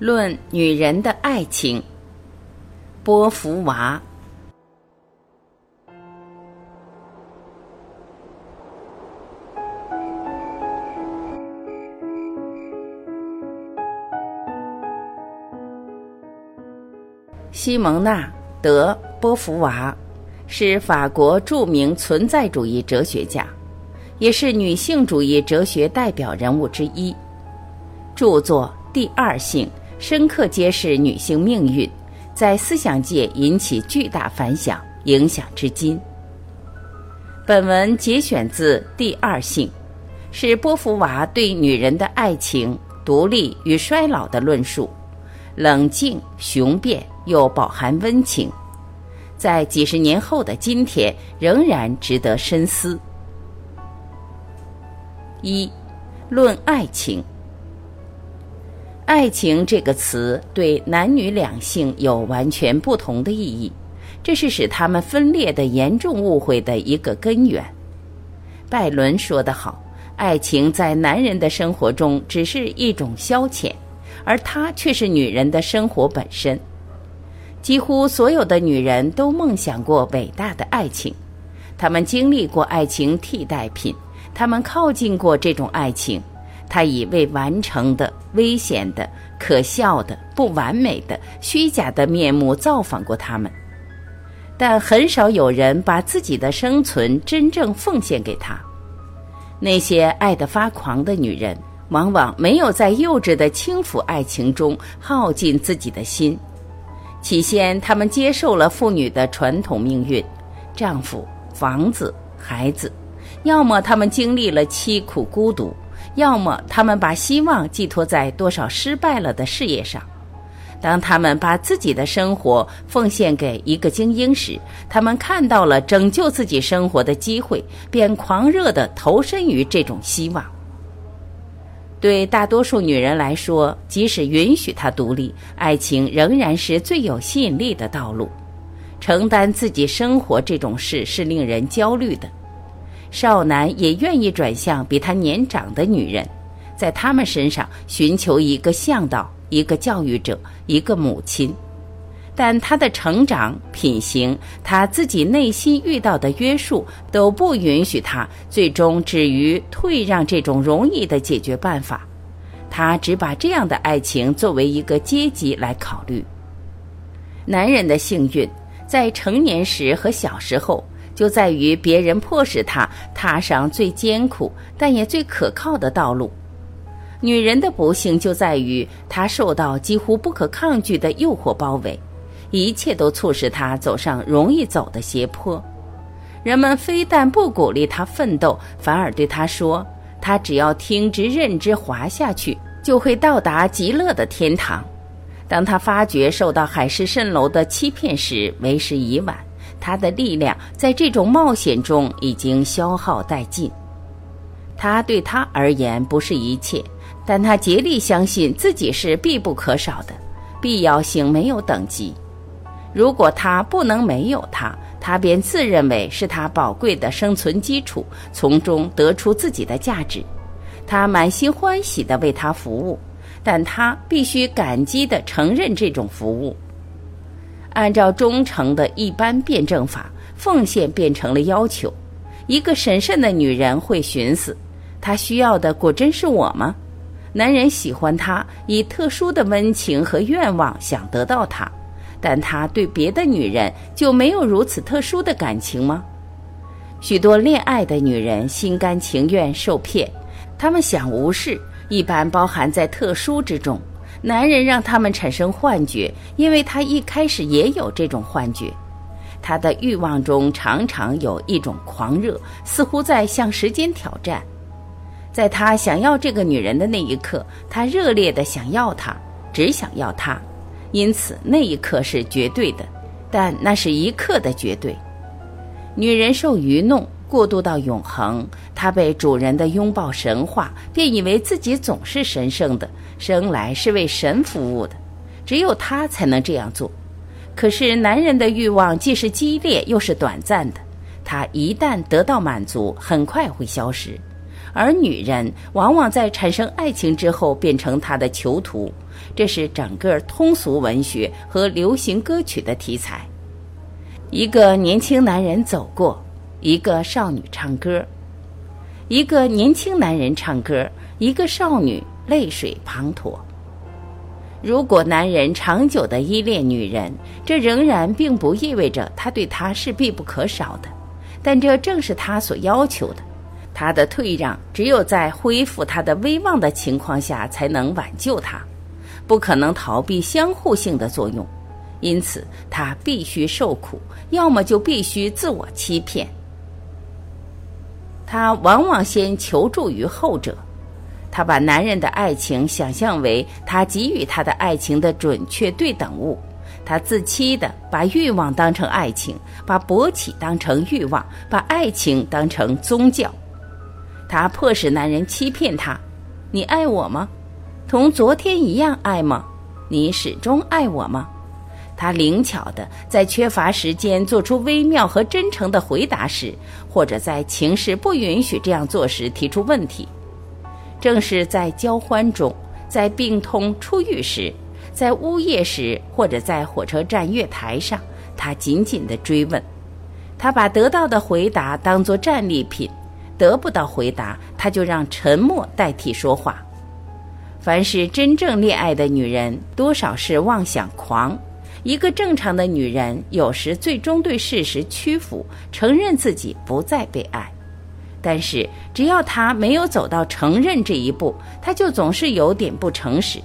论女人的爱情，波伏娃。西蒙娜·德·波伏娃是法国著名存在主义哲学家，也是女性主义哲学代表人物之一。著作《第二性》深刻揭示女性命运，在思想界引起巨大反响，影响至今。本文节选自《第二性》，是波伏娃对女人的爱情、独立与衰老的论述，冷静雄辩。又饱含温情，在几十年后的今天仍然值得深思。一，论爱情。爱情这个词对男女两性有完全不同的意义，这是使他们分裂的严重误会的一个根源。拜伦说得好：“爱情在男人的生活中只是一种消遣，而它却是女人的生活本身。”几乎所有的女人都梦想过伟大的爱情，她们经历过爱情替代品，她们靠近过这种爱情，他以未完成的、危险的、可笑的、不完美的、虚假的面目造访过他们，但很少有人把自己的生存真正奉献给他。那些爱得发狂的女人，往往没有在幼稚的轻浮爱情中耗尽自己的心。起先，他们接受了妇女的传统命运，丈夫、房子、孩子；要么他们经历了凄苦孤独，要么他们把希望寄托在多少失败了的事业上。当他们把自己的生活奉献给一个精英时，他们看到了拯救自己生活的机会，便狂热地投身于这种希望。对大多数女人来说，即使允许她独立，爱情仍然是最有吸引力的道路。承担自己生活这种事是令人焦虑的。少男也愿意转向比他年长的女人，在他们身上寻求一个向导、一个教育者、一个母亲。但他的成长、品行，他自己内心遇到的约束，都不允许他最终止于退让这种容易的解决办法。他只把这样的爱情作为一个阶级来考虑。男人的幸运，在成年时和小时候，就在于别人迫使他踏上最艰苦但也最可靠的道路；女人的不幸，就在于她受到几乎不可抗拒的诱惑包围。一切都促使她走上容易走的斜坡，人们非但不鼓励她奋斗，反而对她说：“她只要听之任之滑下去，就会到达极乐的天堂。”当她发觉受到海市蜃楼的欺骗时，为时已晚。他的力量在这种冒险中已经消耗殆尽。他对他而言不是一切，但他竭力相信自己是必不可少的，必要性没有等级。如果他不能没有他，他便自认为是他宝贵的生存基础，从中得出自己的价值。他满心欢喜地为他服务，但他必须感激地承认这种服务。按照忠诚的一般辩证法，奉献变成了要求。一个审慎的女人会寻思：她需要的果真是我吗？男人喜欢她，以特殊的温情和愿望想得到她。但他对别的女人就没有如此特殊的感情吗？许多恋爱的女人心甘情愿受骗，她们想无视，一般包含在特殊之中。男人让他们产生幻觉，因为他一开始也有这种幻觉。他的欲望中常常有一种狂热，似乎在向时间挑战。在他想要这个女人的那一刻，他热烈地想要她，只想要她。因此，那一刻是绝对的，但那是一刻的绝对。女人受愚弄，过渡到永恒，她被主人的拥抱神化，便以为自己总是神圣的，生来是为神服务的，只有他才能这样做。可是，男人的欲望既是激烈又是短暂的，他一旦得到满足，很快会消失。而女人往往在产生爱情之后变成他的囚徒。这是整个通俗文学和流行歌曲的题材。一个年轻男人走过，一个少女唱歌，一个年轻男人唱歌，一个少女泪水滂沱。如果男人长久的依恋女人，这仍然并不意味着他对她是必不可少的，但这正是他所要求的。他的退让只有在恢复他的威望的情况下才能挽救他，不可能逃避相互性的作用，因此他必须受苦，要么就必须自我欺骗。他往往先求助于后者。他把男人的爱情想象为他给予他的爱情的准确对等物，他自欺的把欲望当成爱情，把勃起当成欲望，把爱情当成宗教。他迫使男人欺骗他：“你爱我吗？同昨天一样爱吗？你始终爱我吗？”他灵巧的在缺乏时间做出微妙和真诚的回答时，或者在情势不允许这样做时提出问题。正是在交欢中，在病痛初愈时，在呜咽时，或者在火车站月台上，他紧紧地追问。他把得到的回答当作战利品，得不到回答，他就让沉默代替说话。凡是真正恋爱的女人，多少是妄想狂。一个正常的女人，有时最终对事实屈服，承认自己不再被爱。但是，只要他没有走到承认这一步，他就总是有点不诚实。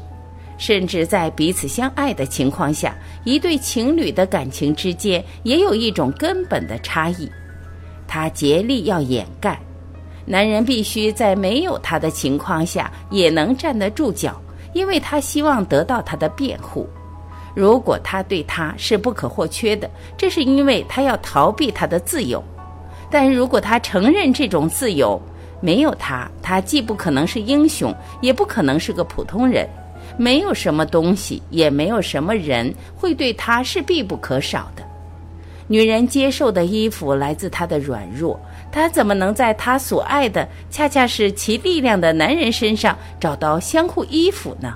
甚至在彼此相爱的情况下，一对情侣的感情之间也有一种根本的差异。他竭力要掩盖，男人必须在没有他的情况下也能站得住脚，因为他希望得到他的辩护。如果他对他是不可或缺的，这是因为他要逃避他的自由。但如果他承认这种自由，没有他，他既不可能是英雄，也不可能是个普通人。没有什么东西，也没有什么人会对他是必不可少的。女人接受的衣服来自她的软弱，她怎么能在她所爱的恰恰是其力量的男人身上找到相互依附呢？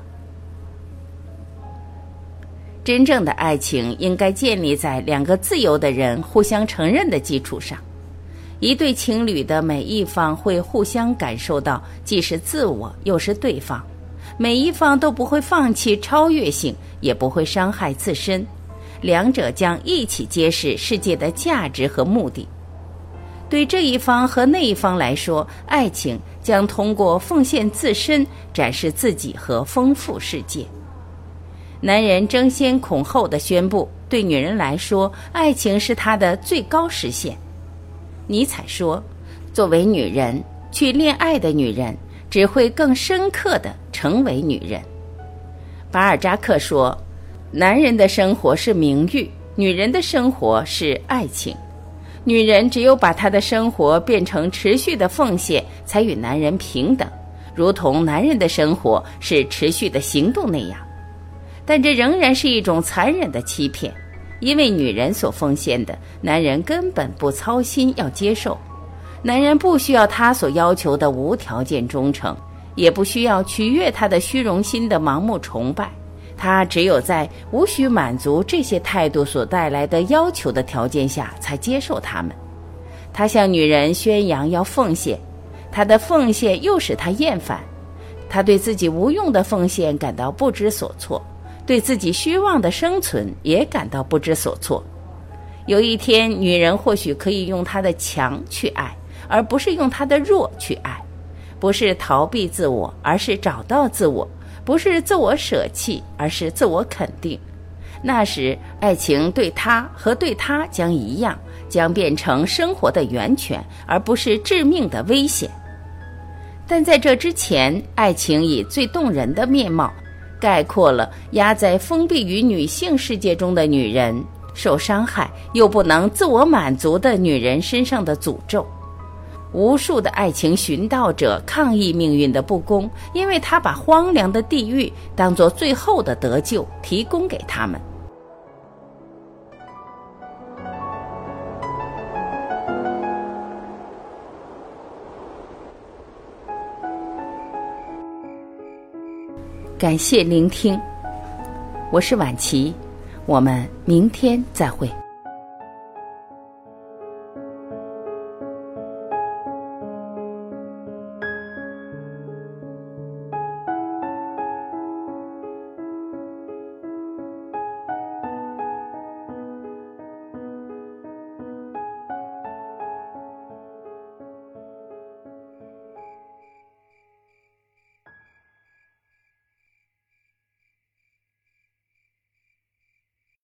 真正的爱情应该建立在两个自由的人互相承认的基础上。一对情侣的每一方会互相感受到，既是自我又是对方，每一方都不会放弃超越性，也不会伤害自身，两者将一起揭示世界的价值和目的。对这一方和那一方来说，爱情将通过奉献自身展示自己和丰富世界。男人争先恐后的宣布，对女人来说，爱情是他的最高实现。尼采说：“作为女人去恋爱的女人，只会更深刻的成为女人。”巴尔扎克说：“男人的生活是名誉，女人的生活是爱情。女人只有把她的生活变成持续的奉献，才与男人平等，如同男人的生活是持续的行动那样。但这仍然是一种残忍的欺骗。”因为女人所奉献的，男人根本不操心要接受。男人不需要他所要求的无条件忠诚，也不需要取悦他的虚荣心的盲目崇拜。他只有在无需满足这些态度所带来的要求的条件下，才接受他们。他向女人宣扬要奉献，他的奉献又使他厌烦。他对自己无用的奉献感到不知所措。对自己虚妄的生存也感到不知所措。有一天，女人或许可以用她的强去爱，而不是用她的弱去爱；不是逃避自我，而是找到自我；不是自我舍弃，而是自我肯定。那时，爱情对她和对他将一样，将变成生活的源泉，而不是致命的危险。但在这之前，爱情以最动人的面貌。概括了压在封闭于女性世界中的女人受伤害又不能自我满足的女人身上的诅咒。无数的爱情寻道者抗议命运的不公，因为他把荒凉的地狱当作最后的得救提供给他们。感谢聆听，我是晚琪，我们明天再会。